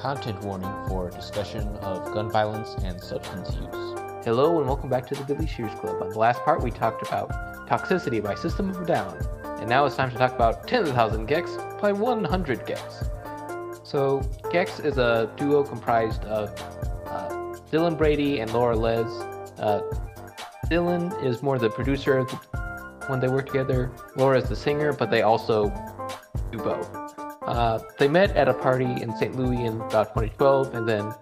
content warning for discussion of gun violence and substance use. Hello and welcome back to the Billy Shears Club. On the last part, we talked about Toxicity by System of a Down, and now it's time to talk about 10,000 gecs by 100 gecs. So, gecs is a duo comprised of uh, Dylan Brady and Laura Les. Uh, Dylan is more the producer when they work together. Laura is the singer, but they also do both. Uh, they met at a party in St. Louis in about 2012, and then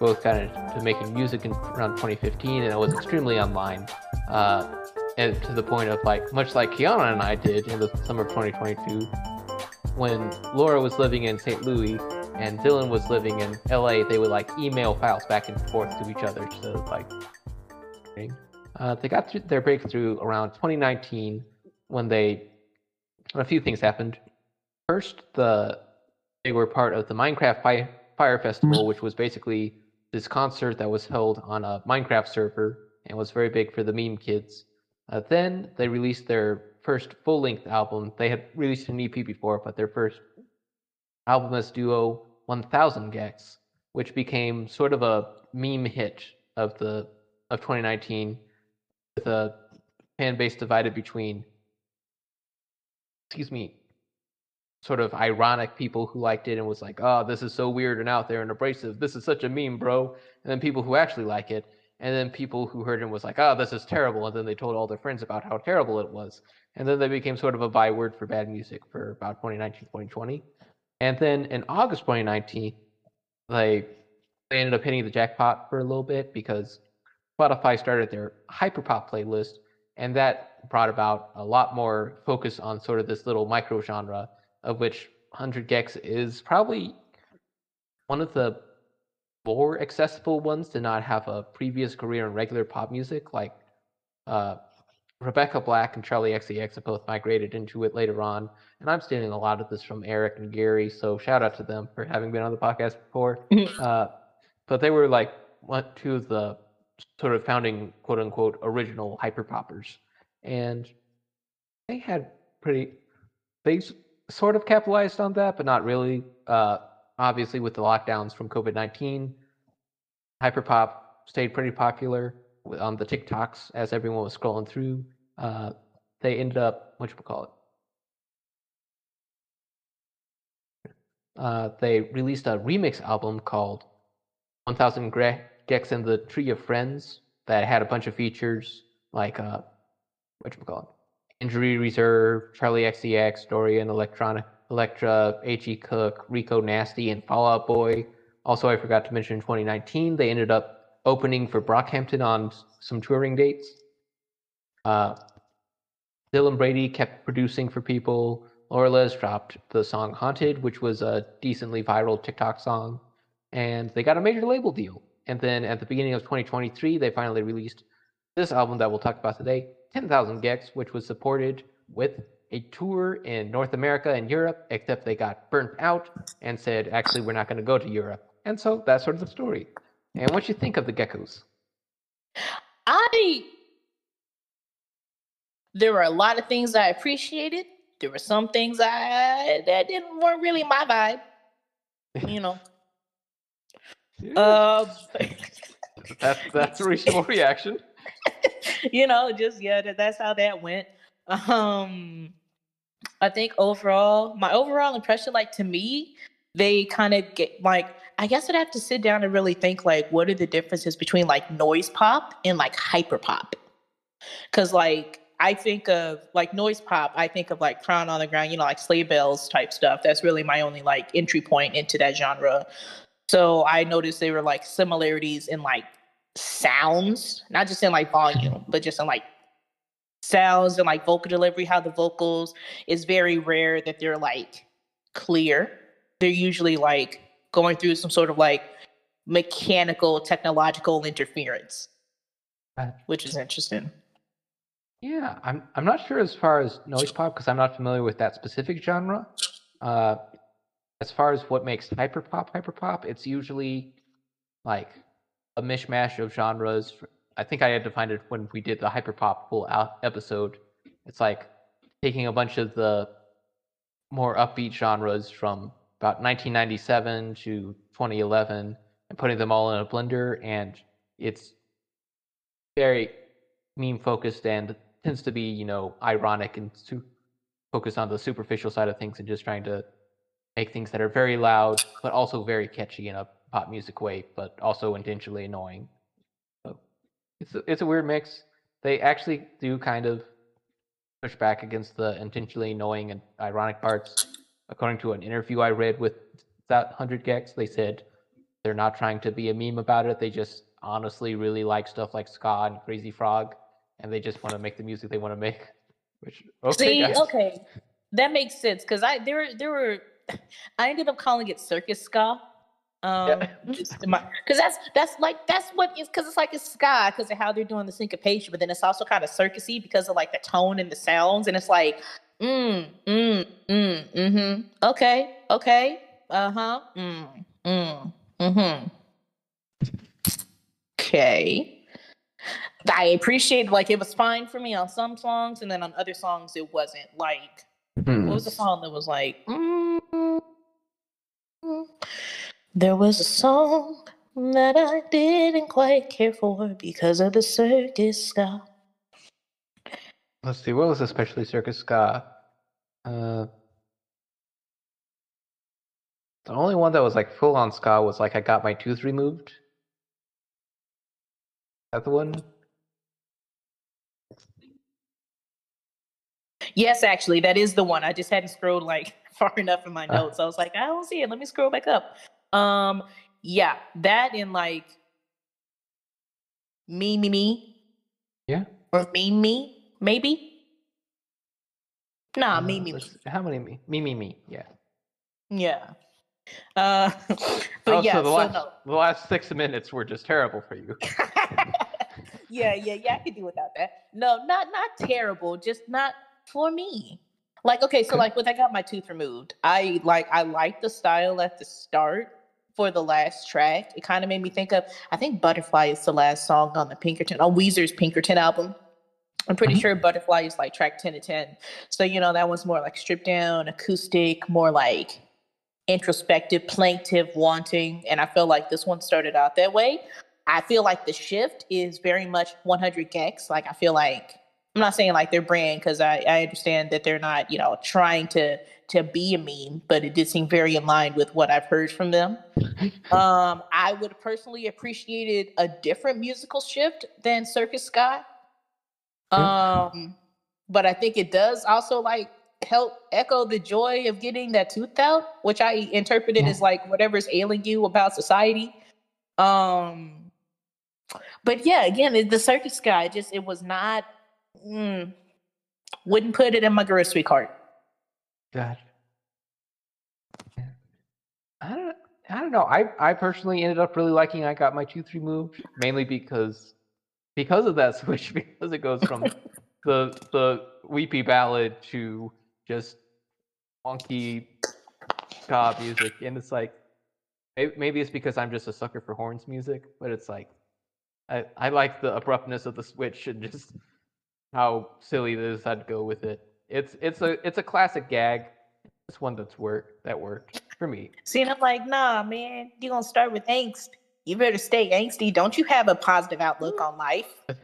both got into making music in around 2015, and it was extremely online. Uh, and to the point of like, much like Keyona and I did in the summer of 2022, when Laura was living in St. Louis and Dylan was living in LA, they would like email files back and forth to each other. So like, uh, they got their breakthrough around 2019 when they, when a few things happened. First, the they were part of the Minecraft Fire, Fire Festival, which was basically this concert that was held on a Minecraft server and was very big for the meme kids. Uh, then they released their first full length album. They had released an EP before, but their first album as duo, 1000 gecs, which became sort of a meme hit of the of 2019 with a fan base divided between excuse me sort of ironic people who liked it and was like, "Oh, this is so weird and out there and abrasive. This is such a meme, bro." And then people who actually like it, and then people who heard it was like, "Oh, this is terrible." And then they told all their friends about how terrible it was. And then they became sort of a byword for bad music for about 2019, 2020. And then in August 2019, they they ended up hitting the jackpot for a little bit because Spotify started their hyperpop playlist, and that brought about a lot more focus on sort of this little micro genre of which 100 gecs is probably one of the more accessible ones to not have a previous career in regular pop music. Like uh, Rebecca Black and Charli XCX have both migrated into it later on. And I'm stealing a lot of this from Eric and Gary. So shout out to them for having been on the podcast before. uh, but they were like one, two of the sort of founding quote unquote original hyper poppers. And they had pretty, they sort of capitalized on that, but not really. Uh, obviously, with the lockdowns from COVID 19, Hyperpop stayed pretty popular on the TikToks as everyone was scrolling through. Uh, they ended up, what you call it? Uh, they released a remix album called 1000 gecs and the Tree of Friends that had a bunch of features like, uh, what you call it? Injury Reserve, Charli XCX, Dorian, Electronic, Electra, H.E. Cook, Rico Nasty, and Fall Out Boy. Also, I forgot to mention in 2019, they ended up opening for Brockhampton on some touring dates. Uh, Dylan Brady kept producing for people. Laura Les dropped the song Haunted, which was a decently viral TikTok song. And they got a major label deal. And then at the beginning of 2023, they finally released this album that we'll talk about today, 10,000 gecs, which was supported with a tour in North America and Europe, except they got burnt out and said, actually, we're not going to go to Europe. And so that's sort of the story. And what you think of the geckos? I there were a lot of things I appreciated. There were some things I that didn't weren't really my vibe. You know. yeah. uh, that's that's a reasonable reaction. you know, just yeah, that, that's how that went. Um, I think overall, my overall impression, like to me, they kind of get like I guess I'd have to sit down and really think like what are the differences between like noise pop and like hyper pop? Cause like I think of like noise pop, I think of like crown on the ground, you know, like sleigh bells type stuff. That's really my only like entry point into that genre. So I noticed there were like similarities in like sounds, not just in like volume, but just in like sounds and like vocal delivery, how the vocals is very rare that they're like clear. They're usually like going through some sort of like mechanical technological interference, which is interesting. Yeah, I'm I'm not sure as far as noise pop because I'm not familiar with that specific genre. Uh, as far as what makes hyper pop hyper pop, it's usually like a mishmash of genres. I think I had defined it when we did the hyperpop full episode. It's like taking a bunch of the more upbeat genres from about 1997 to 2011 and putting them all in a blender, and it's very meme focused and tends to be you know ironic and su- focused on the superficial side of things and just trying to make things that are very loud but also very catchy in a pop music way, but also intentionally annoying. So it's a, it's a weird mix. They actually do kind of push back against the intentionally annoying and ironic parts. According to an interview I read with that 100 gecs, they said they're not trying to be a meme about it. They just honestly really like stuff like ska and Crazy Frog, and they just want to make the music they want to make. Which okay, See, guys. okay, that makes sense because I there there were I ended up calling it circus ska. Um, because that's that's like that's what is because it's like it's ska because of how they're doing the syncopation, but then it's also kind of circusy because of like the tone and the sounds, and it's like mm mm mm mm-hmm okay okay uh huh mm mm mm-hmm okay. I appreciate like it was fine for me on some songs, and then on other songs it wasn't. Like, Hmm. what was the song that was like? mm, there was a song that I didn't quite care for because of the circus ska. Let's see, what was especially Circus Ska? Uh, the only one that was like full on ska was like I got my tooth removed. That the one? Yes, actually, that is the one. I just hadn't scrolled like far enough in my notes. I was like, I don't see it. Let me scroll back up. Um, yeah, that and like me, me, me, Yeah. or me, me, maybe. Nah, me, Uh, me, me. let's How many me? Me, me, me. Yeah. Yeah. Uh, but oh, yeah, so the so last no. the last six minutes were just terrible for you. yeah, yeah, yeah. I could do without that. No, not not terrible. Just not for me. Like, okay, so like when I got my tooth removed, I like I liked the style at the start for the last track. It kind of made me think of I think Butterfly is the last song on the Pinkerton on Weezer's Pinkerton album. I'm pretty Mhm. sure Butterfly is like track 10 to 10. So, you know, that one's more like stripped down, acoustic, more like introspective, plaintive, wanting. And I feel like this one started out that way. I feel like the shift is very much 100 gecs. Like, I feel like I'm not saying like their brand because I, I understand that they're not, you know, trying to to be a meme, but it did seem very in line with what I've heard from them. um, I would have personally appreciated a different musical shift than Circus Ska. Um, but I think it does also like help echo the joy of getting that tooth out, which I interpreted Yeah. as like whatever's ailing you about society. Um, but yeah, again, the circus guy just it was not. Mm, wouldn't put it in my grocery cart. God. I don't. I don't know. I I personally ended up really liking I got my tooth removed mainly because because of that switch because it goes from the the weepy ballad to just funky ska music and it's like maybe it's because I'm just a sucker for horns music but it's like I I like the abruptness of the switch and just how silly decided to go with it. It's it's a it's a classic gag. It's one that's worked that worked for me. See, and I'm like, nah, man, you're gonna start with angst. You better stay angsty. Don't you have a positive outlook on life?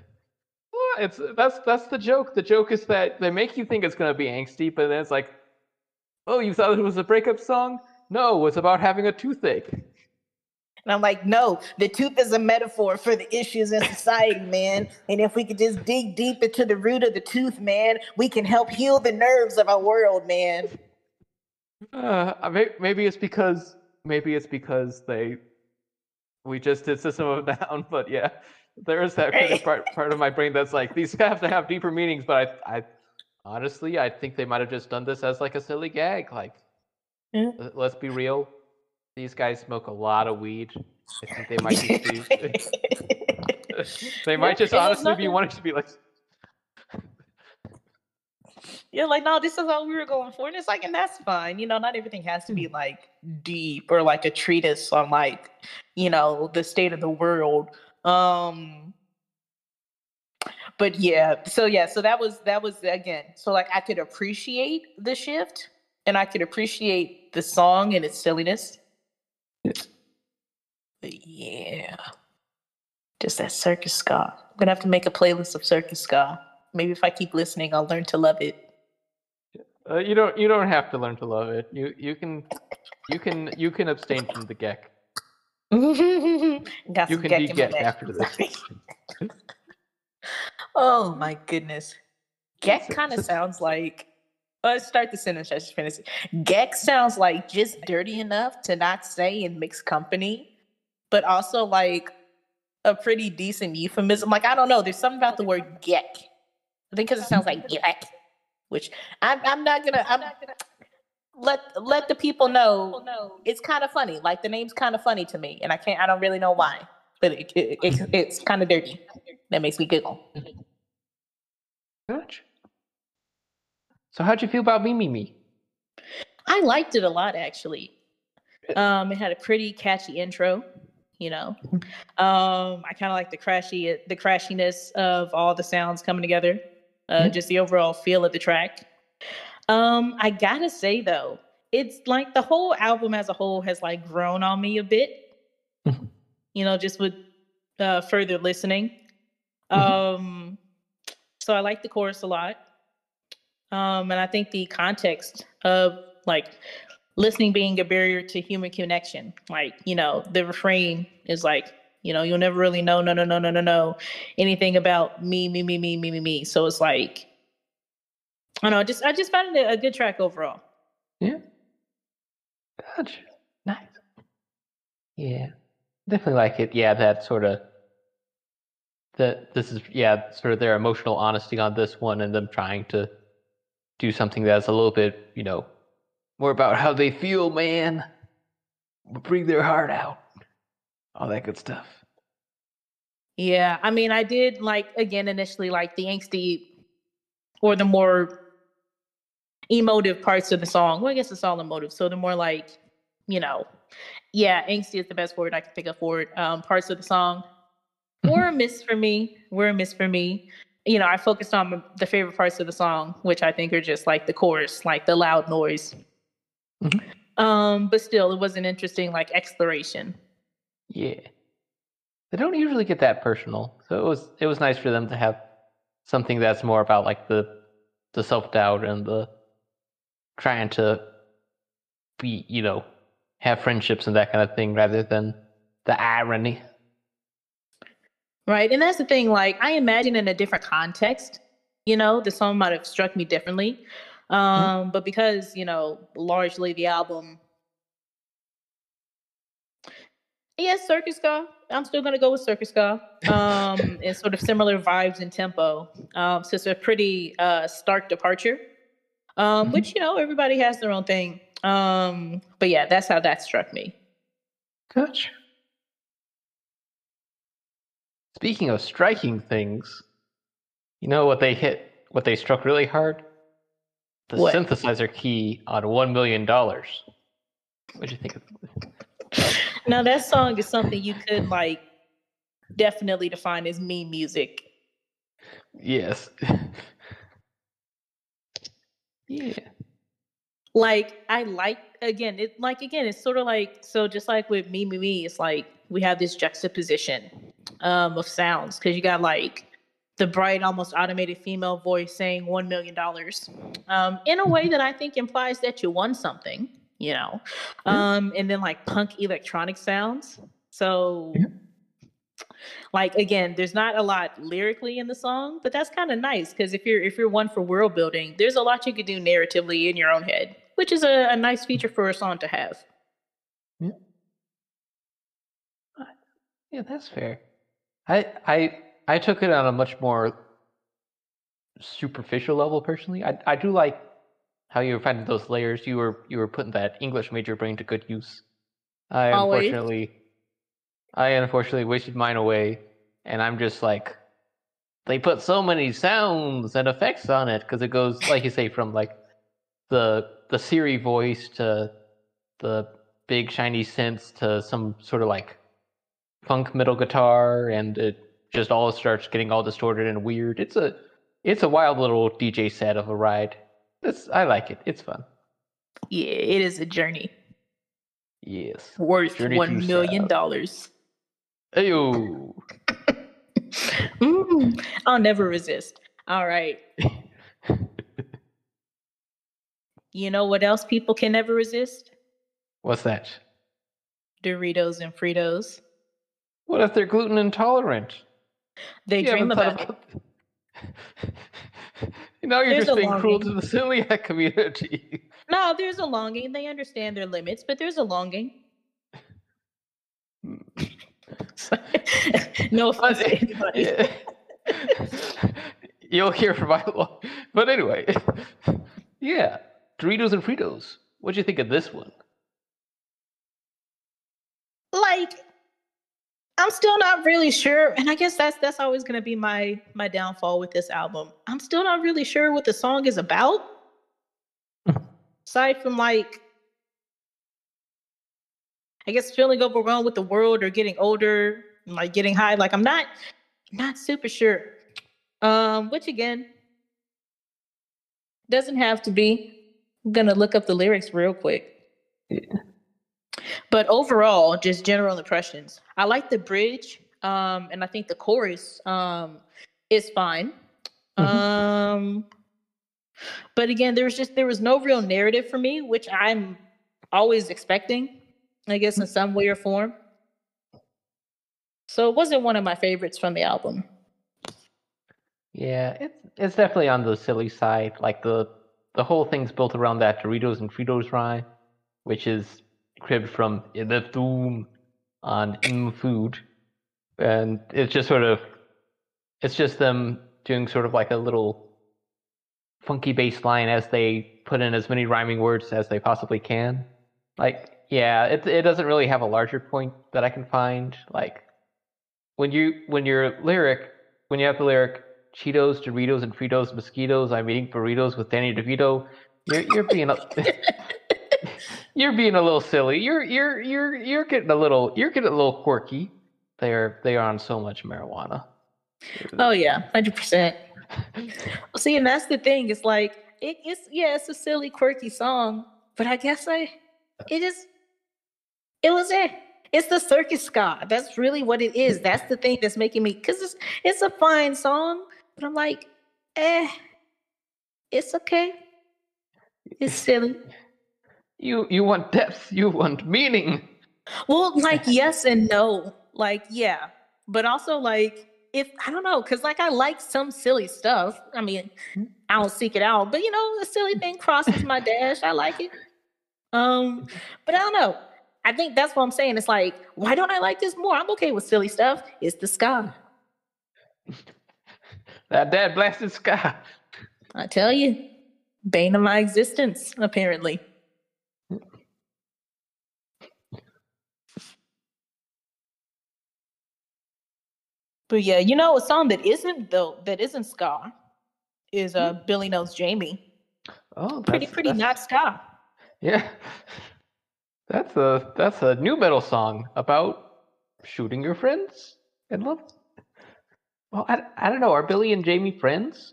Well, It's that's that's the joke. The joke is that they make you think it's gonna be angsty, but then it's like, oh, you thought it was a breakup song? No, it's about having a toothache. And I'm like, no, the tooth is a metaphor for the issues in society, man. And if we could just dig deep into the root of the tooth, man, we can help heal the nerves of our world, man. Uh, maybe it's because maybe it's because they we just did System of Down, but yeah, there is that critic part part of my brain that's like these have to have deeper meanings. But I, I honestly, I think they might have just done this as like a silly gag. Like, Yeah. let's be real, these guys smoke a lot of weed. I think they might just be, they might just honestly be wanting to be like, You're like, no, this is all we were going for. And it's like, and that's fine. You know, not everything has to be like deep or like a treatise on like, you know, the state of the world. Um but yeah, so yeah, so that was that was again, so like I could appreciate the shift. and I could appreciate the song and its silliness. But yeah, just that circus ska. I'm gonna have to make a playlist of circus ska. Maybe if I keep listening, I'll learn to love it. Uh, you don't you don't have to learn to love it. You you can you can you can abstain from the geck. You can be geck after this. oh my goodness. Geck kind of sounds like. Let's start the sentence. Just finished it. Geck sounds like just dirty enough to not say in mixed company, but also like a pretty decent euphemism. Like I don't know. There's something about the word geck. I think because it sounds like geck, which I'm, I'm not gonna. I'm let let the people know. It's kind of funny. Like the name's kind of funny to me, and I can't. I don't really know why, but it, it, it's it's kind of dirty. That makes me giggle. Much. So how'd you feel about Me Me Me? I liked it a lot actually. Um, it had a pretty catchy intro, you know. Um, I kind of like the crashy, the crashiness of all the sounds coming together. Uh, Mhm. just the overall feel of the track. Um, I gotta say though, it's like the whole album as a whole has like grown on me a bit. Mhm. you know, just with uh, further listening. Mhm. Um, so I like the chorus a lot. Um, and I think the context of like listening being a barrier to human connection, like, you know, the refrain is like, you know, you'll never really know, no, no, no, no, no, no, anything about me, me, me, me, me, me, me. So it's like, I don't know, just I just found it a good track overall. Yeah. Gotcha. Nice. Yeah. Definitely like it. Yeah, that sort of that this is yeah, sort of their emotional honesty on this one and them trying to do something that's a little bit, you know, more about how they feel, man. Bring their heart out. All that good stuff. Yeah, I mean, I did like again initially like the angsty or the more emotive parts of the song. Well, I guess it's all emotive. So the more like, you know, yeah, angsty is the best word I can think of for it. Um, parts of the song were a miss for me. Were a miss for me. You know, I focused on the favorite parts of the song, which I think are just like the chorus, like the loud noise. Mhm. Um, but still, it was an interesting like exploration. Yeah. They don't usually get that personal. So it was it was nice for them to have something that's more about like the the self doubt and the trying to be, you know, have friendships and that kind of thing rather than the irony. Right. And that's the thing, like, I imagine in a different context, you know, the song might have struck me differently. Um, but because, you know, largely the album Yes, Circus Ska. I'm still gonna go with Circus Ska. Um, and sort of similar vibes and tempo. Um, so it's a pretty uh stark departure. Um, Mhm. which you know, everybody has their own thing. Um, but yeah, that's how that struck me. Gotcha. Speaking of striking things, you know what they hit what they struck really hard? The What? synthesizer key on one million dollars. What'd you think of Now that song is something you could like definitely define as me music. Yes. yeah. Like I like again, it like again, it's sort of like so just like with me, me, me, it's like we have this juxtaposition um of sounds because you got like the bright, almost automated female voice saying one million dollars. Um, in a way that I think implies that you won something, you know. Um, and then like punk electronic sounds. So like again there's not a lot lyrically in the song but that's kind of nice because if you're if you're one for world building there's a lot you could do narratively in your own head which is a, a nice feature for a song to have Yeah, that's fair. I I I took it on a much more superficial level personally. I I do like how you were finding those layers. You were you were putting that English major brain to good use. I Always. unfortunately I unfortunately wasted mine away and I'm just like they put so many sounds and effects on it because it goes like you say from like the the Siri voice to the big shiny synths to some sort of like funk middle guitar and it just all starts getting all distorted and weird. It's a it's a wild little DJ set of a ride. It's I like it. It's fun. Yeah, it is a journey Yes. worth Journey million South. dollars. Ayo. Mm, I'll never resist. All right. You know what else people can never resist? What's that? Doritos and Fritos. What if they're gluten intolerant? They You dream about it. now you're There's just being cruel to the celiac community. No, there's a longing. They understand their limits, but there's a longing. no offense to anybody. You'll hear from my lo- But anyway, yeah, Doritos and Fritos. What'd you think of this one? Like, I'm still not really sure, and I guess that's that's always gonna be my my downfall with this album. I'm still not really sure what the song is about. Aside from like, I guess feeling overwhelmed with the world or getting older, and, like getting high. Like I'm not not super sure. Um, which again doesn't have to be. I'm gonna look up the lyrics real quick. But overall, just general impressions. I like the bridge, um, and I think the chorus um, is fine. Mhm. Um, but again, there was just there was no real narrative for me, which I'm always expecting, I guess, in some way or form. So it wasn't one of my favorites from the album. Yeah, it's it's definitely on the silly side. Like the the whole thing's built around that Doritos and Fritos rhyme, which is cribbed from the Doom on mm, food, and it's just sort of it's just them doing sort of like a little funky bass line as they put in as many rhyming words as they possibly can. Like, yeah, it it doesn't really have a larger point that I can find. Like when you when your lyric when you have the lyric Cheetos, Doritos, and Fritos, mosquitoes. I'm eating burritos with Danny DeVito. You're you're being a you're being a little silly. You're you're you're you're getting a little you're getting a little quirky. They are they are on so much marijuana. Oh yeah, hundred percent. See, and that's the thing. It's like it, it's yeah, it's a silly, quirky song, but I guess I it is it was it. It's the circus ska. That's really what it is. That's the thing that's making me because it's it's a fine song, but I'm like, eh, it's okay. It's silly. You you want depth. You want meaning. Well, like yes and no. Like yeah, but also like if I don't know, because like I like some silly stuff. I mean, I don't seek it out, but you know, a silly thing crosses my dash. I like it. Um, but I don't know. I think that's what I'm saying. It's like, why don't I like this more? I'm okay with silly stuff. It's the ska. That dad blasted ska. I tell you, bane of my existence. Apparently. But yeah, you know, a song that isn't though that isn't ska is uh Billy Knows Jamie. Oh, Pretty pretty that's- not ska. Yeah. That's a that's a nu metal song about shooting your friends and love. Well, I, I don't know. Are Billy and Jamie friends?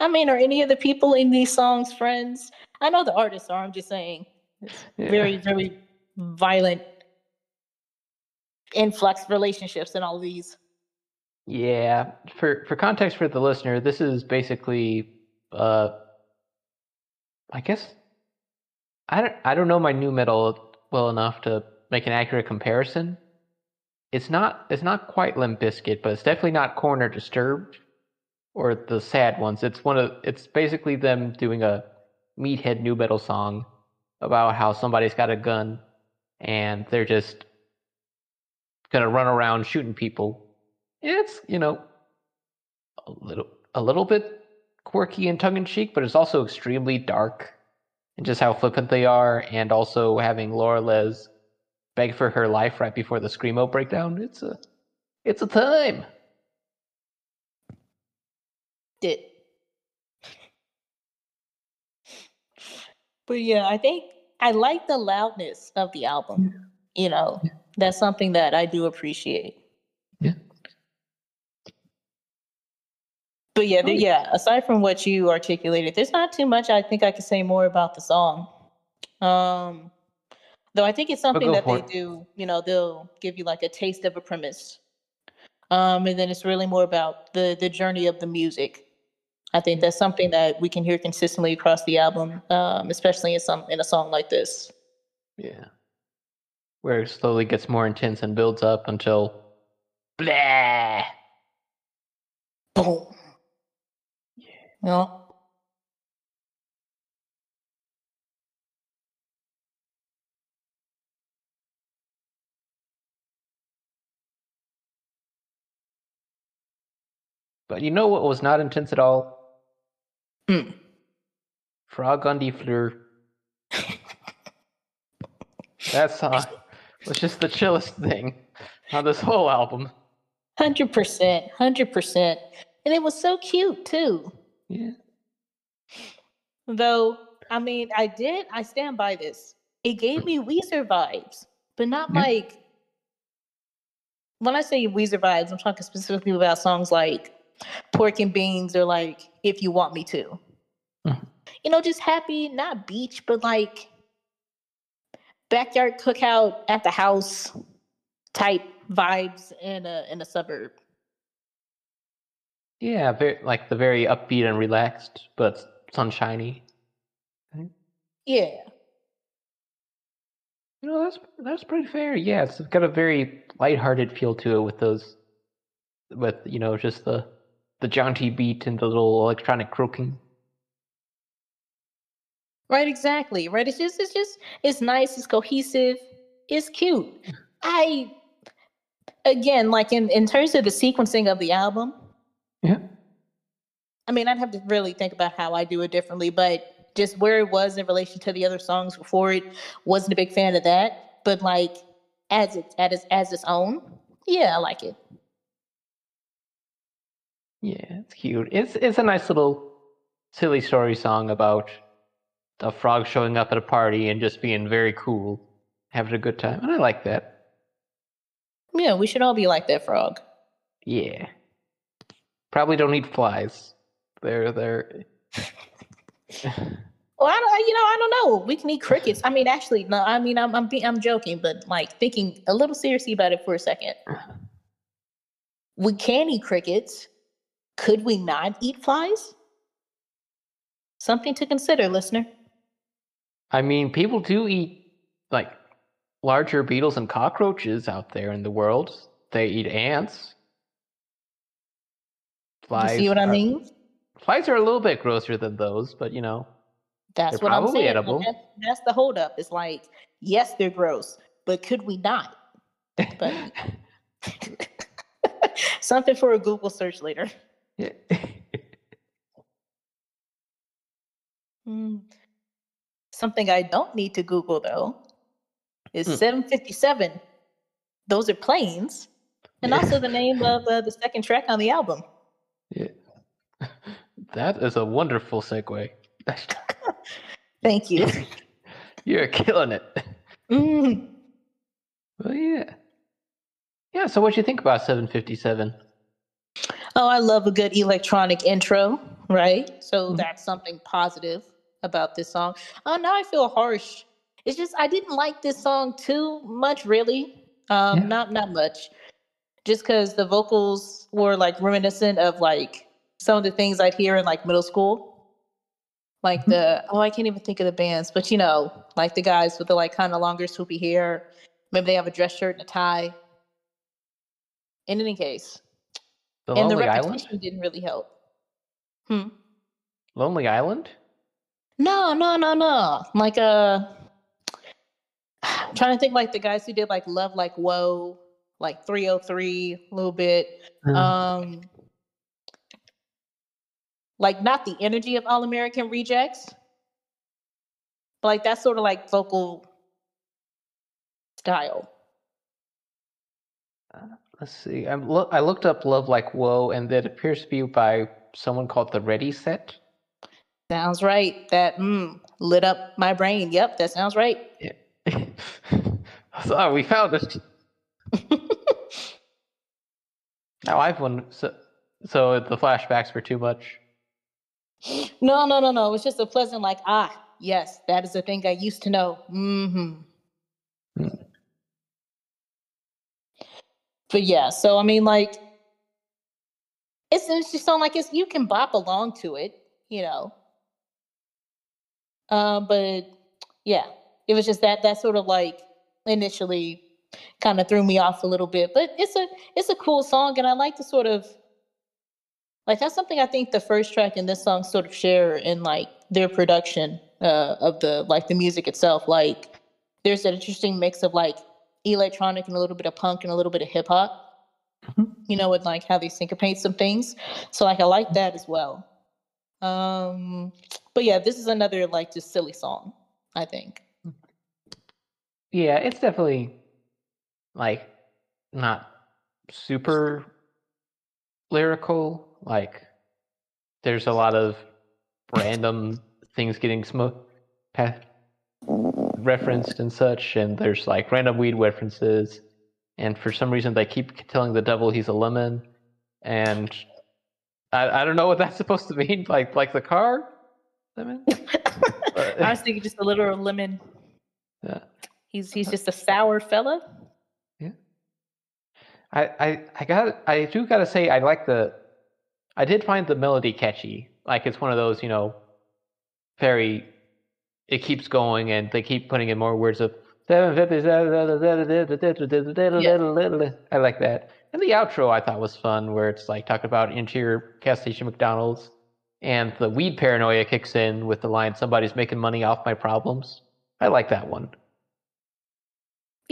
I mean, are any of the people in these songs friends? I know the artists are. I'm just saying, it's Yeah. very very violent influx relationships in all these. Yeah. For for context for the listener, this is basically uh I guess I don't I don't know my nu metal well enough to make an accurate comparison. It's not it's not quite Limp Bizkit, but it's definitely not Korn or Disturbed or the sad ones. It's one of it's basically them doing a meathead nu metal song about how somebody's got a gun and they're just gonna run around shooting people. It's you know a little a little bit quirky and tongue in cheek, but it's also extremely dark and just how flippant they are, and also having Laura Les beg for her life right before the screamo breakdown. It's a it's a time. Did. But yeah, I think I like the loudness of the album. You know, that's something that I do appreciate. Yeah. But yeah, yeah. Aside from what you articulated, there's not too much I think I could say more about the song. Um, though I think it's something that they it. do. You know, they'll give you like a taste of a premise, um, and then it's really more about the the journey of the music. I think that's something that we can hear consistently across the album, um, especially in some in a song like this. Yeah. Where it slowly gets more intense and builds up until blah. Boom. Know? But you know what was not intense at all? Hmm. Frog on the Floor. that song was just the chillest thing on this whole album. Hundred percent, hundred percent, and it was so cute too. Yeah. Though, I mean, I did. I stand by this. It gave me Weezer vibes, but not Yeah. like. When I say Weezer vibes, I'm talking specifically about songs like "Pork and Beans" or like "If You Want Me to." Mhm. You know, just happy, not beach, but like backyard cookout at the house type vibes in a in a suburb. Yeah, very like the very upbeat and relaxed, but sunshiny. Yeah. You know, that's that's pretty fair. Yeah, it's got a very lighthearted feel to it with those, with you know, just the the jaunty beat and the little electronic croaking. Right, exactly. Right. It's just it's just it's nice, it's cohesive, it's cute. I again, like in, in terms of the sequencing of the album, Yeah. I mean I'd have to really think about how I do it differently, but just where it was in relation to the other songs before it, wasn't a big fan of that. But like as it as its, as its own, yeah, I like it. Yeah, it's cute. It's it's a nice little silly story song about a frog showing up at a party and just being very cool, having a good time, and I like that. Yeah, we should all be like that frog. Yeah. Probably don't eat flies. They're they're. Well, I don't, you know, I don't know. We can eat crickets. I mean, actually, no. I mean, I'm I'm, be, I'm joking, but like thinking a little seriously about it for a second. We can eat crickets. Could we not eat flies? Something to consider, listener. I mean, people do eat like larger beetles and cockroaches out there in the world. They eat ants. You see what I are- mean? Flies are a little bit grosser than those, but you know. That's what I'm saying. edible. That's, that's the holdup. It's like, yes, they're gross, but could we not? But something for a Google search later. Yeah. Hmm. Something I don't need to Google though is Hmm. 757. Those are planes, and Yeah. also the name of uh, the second track on the album. Yeah. That is a wonderful segue. Thank you. You're killing it. Mm. Well, yeah. Yeah, so what'd you think about 757? Oh, I love a good electronic intro, right? So Mhm. that's something positive about this song. Oh, now I feel harsh. It's just I didn't like this song too much, really. Um, Yeah. not not much. Just because the vocals were like reminiscent of like some of the things I'd hear in like middle school. Like Mhm. the oh, I can't even think of the bands, but you know, like the guys with the like kind of longer swoopy hair. Maybe they have a dress shirt and a tie. In any case, The and the Lonely Island? didn't really help. Hmm. Lonely Island? No, no, no, no. Like uh I'm trying to think like the guys who did like Love Like Whoa, like 3OH!3 a little bit. Uh, Um like not the energy of All American Rejects. But like that's sort of like vocal style. let's see. I'm lo- I looked up Love Like Whoa, and that appears to be by someone called the Ready Set. Sounds right. That mm, lit up my brain. Yep, that sounds right. Yeah. so oh, we found it. Now I've won. So, so the flashbacks were too much. No, no, no, no. It was just a pleasant like, ah, yes, that is a thing I used to know. Mm-hmm. Hmm. But yeah, so I mean, like, it's it's just sound like it's you can bop along to it, you know. Uh, but yeah, it was just that that sort of like initially kind of threw me off a little bit. But it's a it's a cool song, and I like to sort of like that's something I think the first track and this song sort of share in like their production uh, of the like the music itself. Like there's an interesting mix of like electronic and a little bit of punk and a little bit of hip hop. Mhm. You know, with like how they syncopate some things. So like I like that as well. Um, but yeah, this is another like just silly song. I think. Yeah, it's definitely like not super lyrical. Like there's a lot of random things getting smoke referenced and such, and there's like random weed references. And for some reason, they keep telling the devil he's a lemon, and I, I don't know what that's supposed to mean. Like like the car lemon. I was thinking just a literal lemon. Yeah. He's he's just a sour fella. I, I I got I do gotta say I like the I did find the melody catchy. Like it's one of those, you know, very it keeps going and they keep putting in more words of I like that. And the outro I thought was fun where it's like talking about interior gas station McDonald's and the weed paranoia kicks in with the line somebody's making money off my problems. I like that one.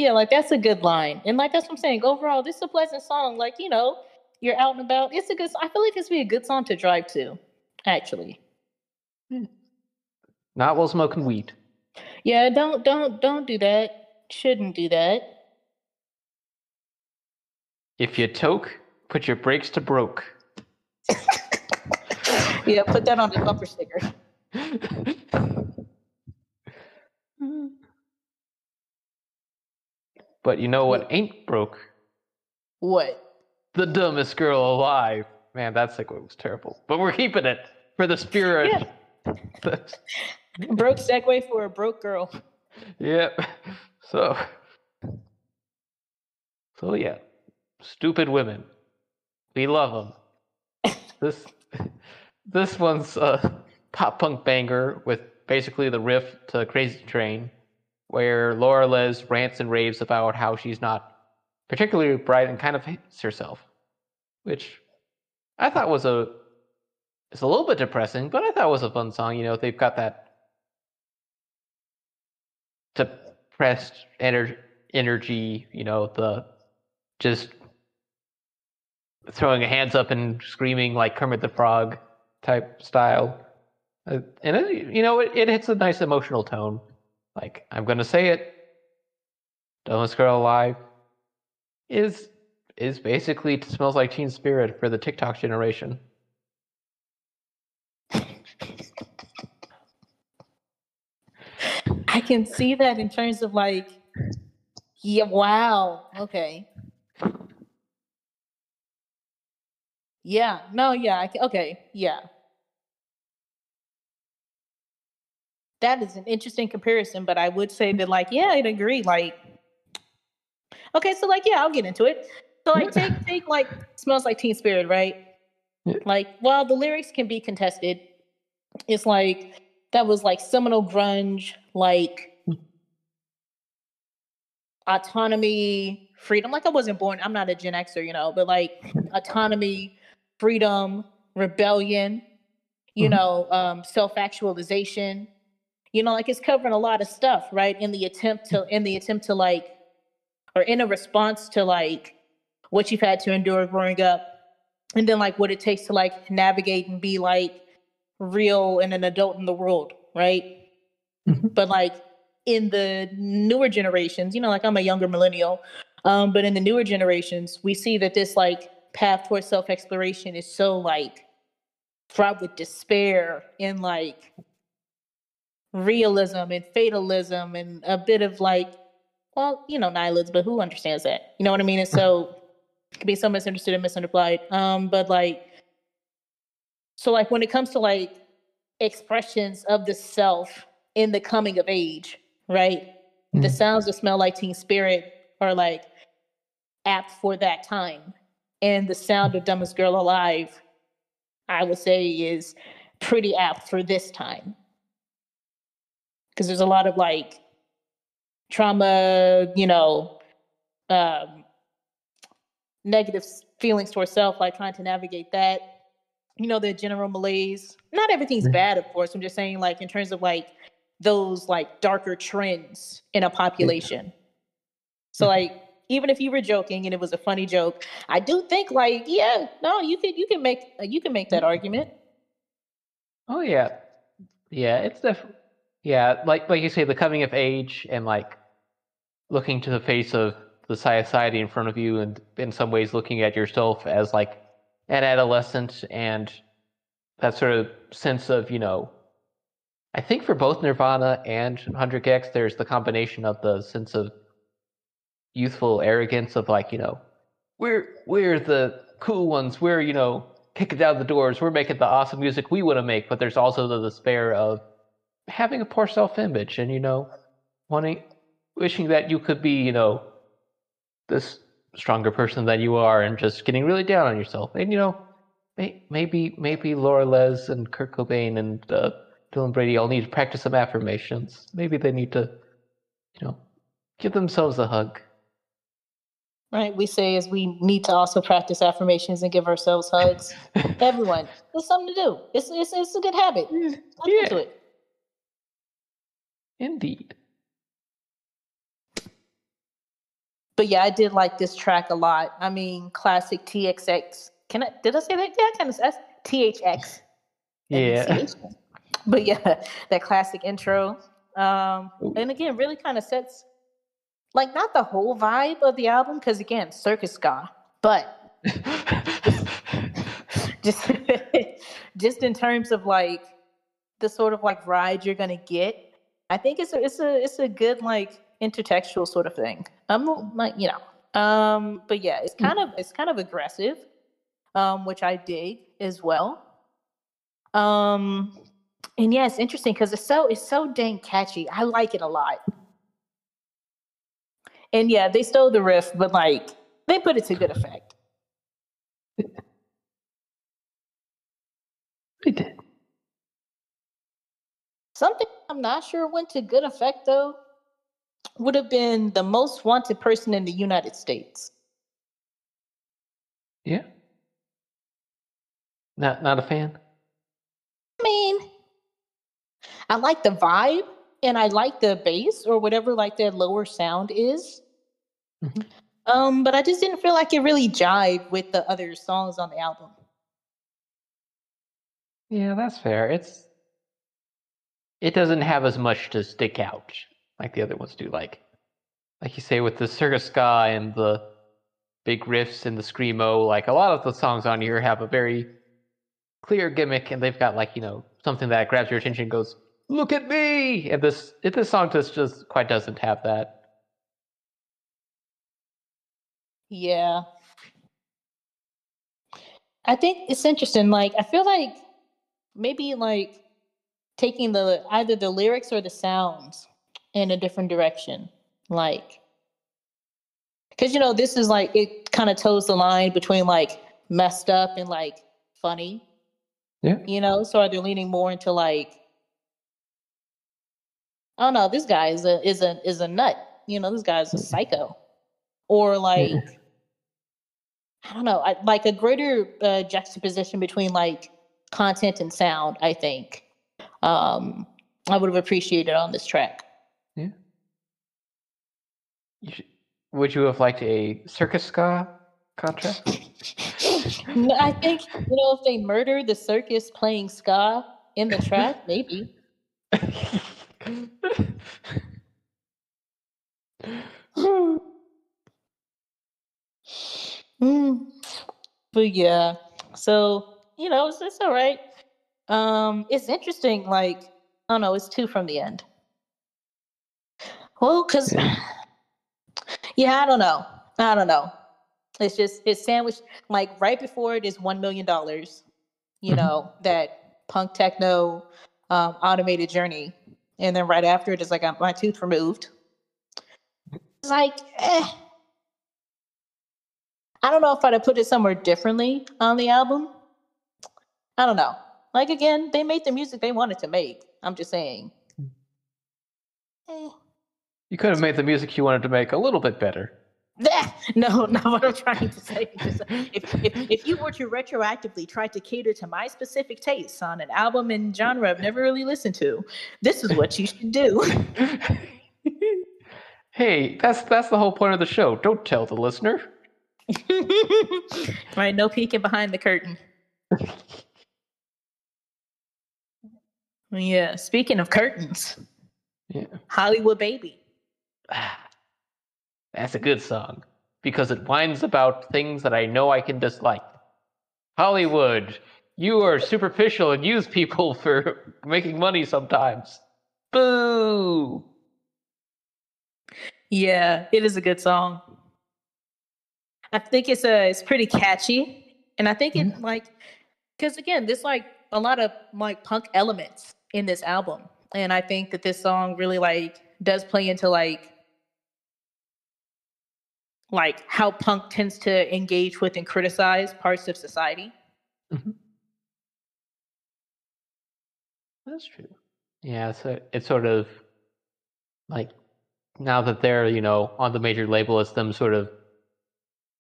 Yeah, like that's a good line. And like that's what I'm saying. Overall, this is a pleasant song. Like, you know, you're out and about. It's a good I feel like this would be a good song to drive to, actually. Hmm. Not while smoking weed. Yeah, don't don't don't do that. Shouldn't do that. If you toke, put your brakes to broke. Yeah, put that on the bumper sticker. but you know what ain't broke? What? The dumbest girl alive. Man, that segue was terrible. But we're keeping it for the spirit. Broke segue for a broke girl. yep. So, so yeah, stupid women. We love them. this, this one's a pop punk banger with basically the riff to Crazy Train, where Laura Les rants and raves about how she's not particularly bright and kind of hates herself, which I thought was a it's a little bit depressing, but I thought was a fun song. You know, they've got that depressed ener- energy. You know, the just throwing hands up and screaming like Kermit the Frog type style. Uh, and it, you know, it, it hits a nice emotional tone. Like I'm gonna say it, "Dumbest Girl Alive" is is basically smells like Teen Spirit for the TikTok generation. I can see that in terms of like, yeah, wow, okay. Yeah, no, yeah, I ca- okay, yeah. That is an interesting comparison, but I would say that, like, yeah, I'd agree. Like, okay, so like, yeah, I'll get into it. So like, take take like, smells like Teen Spirit, right? Yeah. Like, while the lyrics can be contested, it's like that was like seminal grunge, like autonomy, freedom. Like I wasn't born, I'm not a Gen Xer, you know, but like autonomy, freedom, rebellion, you Mhm. know, um, self-actualization. You know, like it's covering a lot of stuff, right? In the attempt to in the attempt to like or in a response to like what you've had to endure growing up and then like what it takes to like navigate and be like real and an adult in the world, right? Mhm. But like in the newer generations, you know, like I'm a younger millennial, um, but in the newer generations, we see that this like path towards self exploration is so like fraught with despair and like realism and fatalism and a bit of like, well, you know, nihilism, but who understands that? You know what I mean? And so it can be so misunderstood and misunderstood. Um, but like, so like when it comes to like expressions of the self in the coming of age, right? The Mhm. sounds that smell like Teen Spirit are like apt for that time. And the sound of Dumbest Girl Alive, I would say, is pretty apt for this time. Because there's a lot of like trauma, you know, um, negative feelings towards self, like trying to navigate that. You know, the general malaise. Not everything's Mhm. bad, of course. I'm just saying, like, in terms of like those like darker trends in a population. So Mhm. like even if you were joking and it was a funny joke, I do think like yeah, no, you can you can make uh, you can make that argument. Oh yeah, yeah. It's def. Yeah, like like you say, the coming of age and like looking to the face of the society in front of you, and in some ways looking at yourself as like an adolescent, and that sort of sense of you know. I think for both Nirvana and 100 gecs, there's the combination of the sense of youthful arrogance of like you know, we're we're the cool ones. We're you know kicking down the doors. We're making the awesome music we want to make. But there's also the despair of having a poor self-image and you know wanting wishing that you could be you know this stronger person than you are and just getting really down on yourself and you know may, maybe maybe Laura Les and Kurt Cobain and uh, Dylan Brady all need to practice some affirmations maybe they need to you know give themselves a hug Right? We say is we need to also practice affirmations and give ourselves hugs. Everyone, it's something to do. It's it's it's a good habit. Let's yeah do it. Indeed But yeah, I did like this track a lot. I mean, classic TXX. Can I? Did I say that? Yeah, I kind of said THX. yeah But yeah, that classic intro. Um, and again, really kind of sets like not the whole vibe of the album, because again, circus ska, but just just in terms of like the sort of like ride you're gonna get. I think it's a it's a it's a good like intertextual sort of thing. I'm like you know, um, but yeah, it's kind of it's kind of aggressive, um, which I dig as well. Um, and yeah, it's interesting because it's so it's so dang catchy. I like it a lot. And yeah, they stole the riff, but like they put it to good effect. we did Something I'm not sure it went to good effect though would have been the most wanted person in the United States. yeah not not a fan I mean, I like the vibe and I like the bass or whatever like their lower sound is. Mhm. Um, but I just didn't feel like it really jived with the other songs on the album. Yeah, that's fair. It's it doesn't have as much to stick out like the other ones do. Like like you say with the circus ska and the big riffs and the screamo, like a lot of the songs on here have a very clear gimmick and they've got like, you know, something that grabs your attention and goes, Look at me and this it, this song just just quite doesn't have that. Yeah. I think it's interesting. Like, I feel like maybe like taking the either the lyrics or the sounds in a different direction. Like, because you know, this is like it kind of toes the line between like messed up and like funny. Yeah. You know, so are they're leaning more into like, oh no, this guy is a is a is a nut. You know, this guy's a psycho, or like. I don't know, I, like a greater uh, juxtaposition between like content and sound. I think um, I would have appreciated on this track. You should, would you have liked a circus ska contract? I think you know if they murder the circus playing ska in the track, maybe. Mm. But yeah, so you know it's, it's all right. Um, it's interesting. Like I don't know, it's two from the end. Well, cause Yeah. yeah, I don't know. I don't know. It's just it's sandwiched like right before it is one million dollars. You Mhm. know that punk techno um, automated journey, and then right after it is like my tooth removed. It's like, eh. I don't know if I'd have put it somewhere differently on the album. I don't know. Like again, they made the music they wanted to make. I'm just saying. Eh. You could have made the music you wanted to make a little bit better. No, not what I'm trying to say. Just, if, if, if you were to retroactively try to cater to my specific tastes on an album and genre I've never really listened to, this is what you should do. hey, that's that's the whole point of the show. Don't tell the listener. right, no peeking behind the curtain. Yeah, speaking of curtains, Yeah. Hollywood Baby. Ah, that's a good song because it whines about things that I know I can dislike. Hollywood, you are superficial and use people for making money sometimes. Boo! Yeah, it is a good song. I think it's a it's pretty catchy, and I think it mm-hmm. like because again, there's like a lot of like punk elements in this album, and I think that this song really like does play into like like how punk tends to engage with and criticize parts of society. Mm-hmm. That's true. Yeah, so uh, it's sort of like now that they're, you know, on the major label, it's them sort of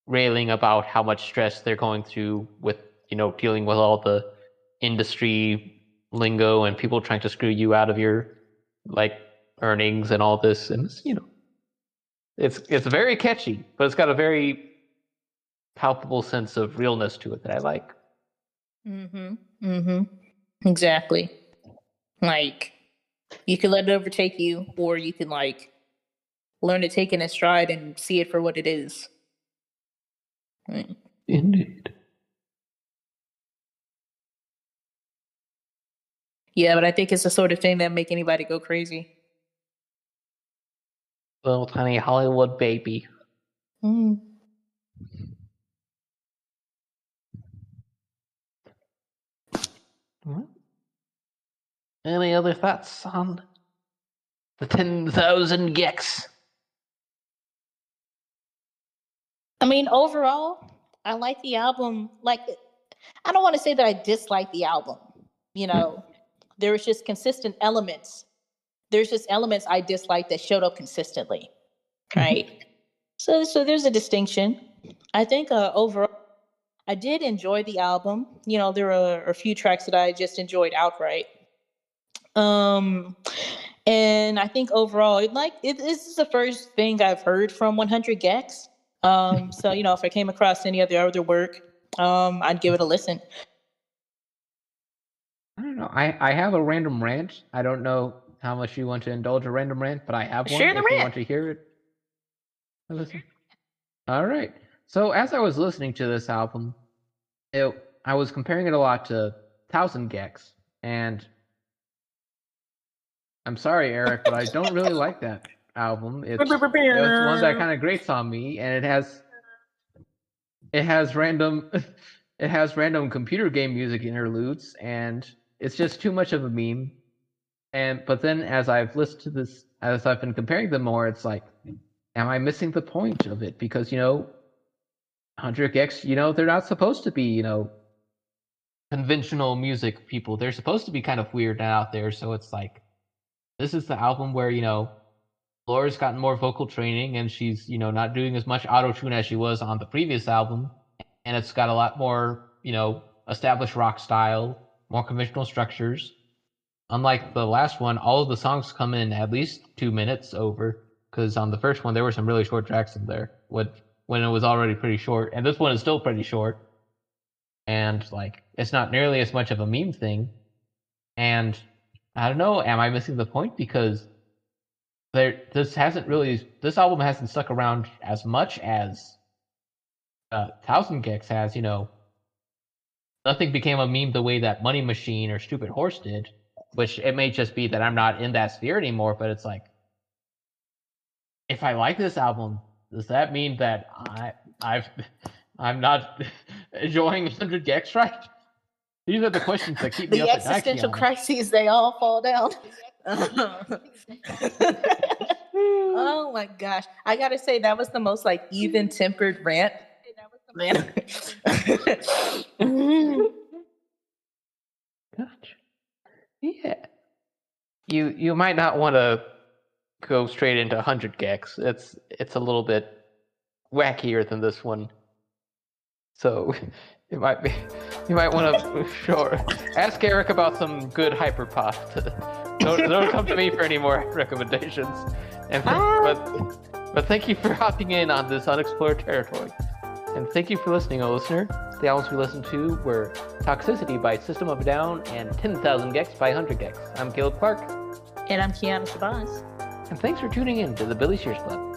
railing about how much stress they're going through with, you know, dealing with all the industry lingo and people trying to screw you out of your like earnings and all this. And it's, you know, it's it's very catchy, but it's got a very palpable sense of realness to it that I like. Mm-hmm. Mm-hmm. Exactly. Like you can let it overtake you, or you can like learn to take it in stride and see it for what it is. Right. Indeed. Yeah, but I think it's the sort of thing that make anybody go crazy. Little tiny Hollywood baby. Mm. Alright. Any other thoughts on the 10,000 gecs? I mean, overall, I like the album. Like, I don't want to say that I dislike the album. You know, there was just consistent elements. There's just elements I disliked that showed up consistently, right? So, so there's a distinction. I think uh, overall, I did enjoy the album. You know, there are a few tracks that I just enjoyed outright. Um, and I think overall, it like it, this is the first thing I've heard from 100 gecs. Um, so you know, if I came across any other other work, um, I'd give it a listen. I don't know. I, I have a random rant. I don't know how much you want to indulge a random rant, but I have one. Share the if you rant. want to hear it. Listen. All right. So as I was listening to this album, it, I was comparing it a lot to Thousand gecs, and I'm sorry, Eric, but I don't really like that album. It's it's one that kind of grates on me, and it has it has random it has random computer game music interludes, and it's just too much of a meme. And but then as I've listened to this, as I've been comparing them more, it's like, am I missing the point of it? Because you know, Hundred gecs, you know, they're not supposed to be, you know, conventional music people. They're supposed to be kind of weird and out there. So it's like, this is the album where you know Laura's gotten more vocal training and she's, you know, not doing as much auto tune as she was on the previous album. And it's got a lot more, you know, established rock style, more conventional structures. Unlike the last one, all of the songs come in at least two minutes over. Because on the first one, there were some really short tracks in there when, when it was already pretty short. And this one is still pretty short. And, like, it's not nearly as much of a meme thing. And I don't know, am I missing the point? Because there this hasn't really this album hasn't stuck around as much as uh, Thousand gecs has. You know, nothing became a meme the way that Money Machine or Stupid Horse did. Which it may just be that I'm not in that sphere anymore. But it's like, if I like this album, does that mean that I I've I'm not enjoying 100 gecs right? These are the questions that keep me The up at night. to be existential crises, they all fall down. oh my gosh. I gotta say that was the most like even tempered rant. Man. Gotcha. Yeah. You you might not want to go straight into 100 gecs. It's it's a little bit wackier than this one. So it might be you might want to sure ask Eric about some good hyperpop. don't don't come to me for any more recommendations. And ah. but but thank you for hopping in on this unexplored territory. And thank you for listening, oh listener. The albums we listened to were Toxicity by System of a Down and 10,000 gecs by 100 gecs. I'm Caleb Clark. And I'm Keyona Shabazz. And thanks for tuning in to the Billy Shears Club.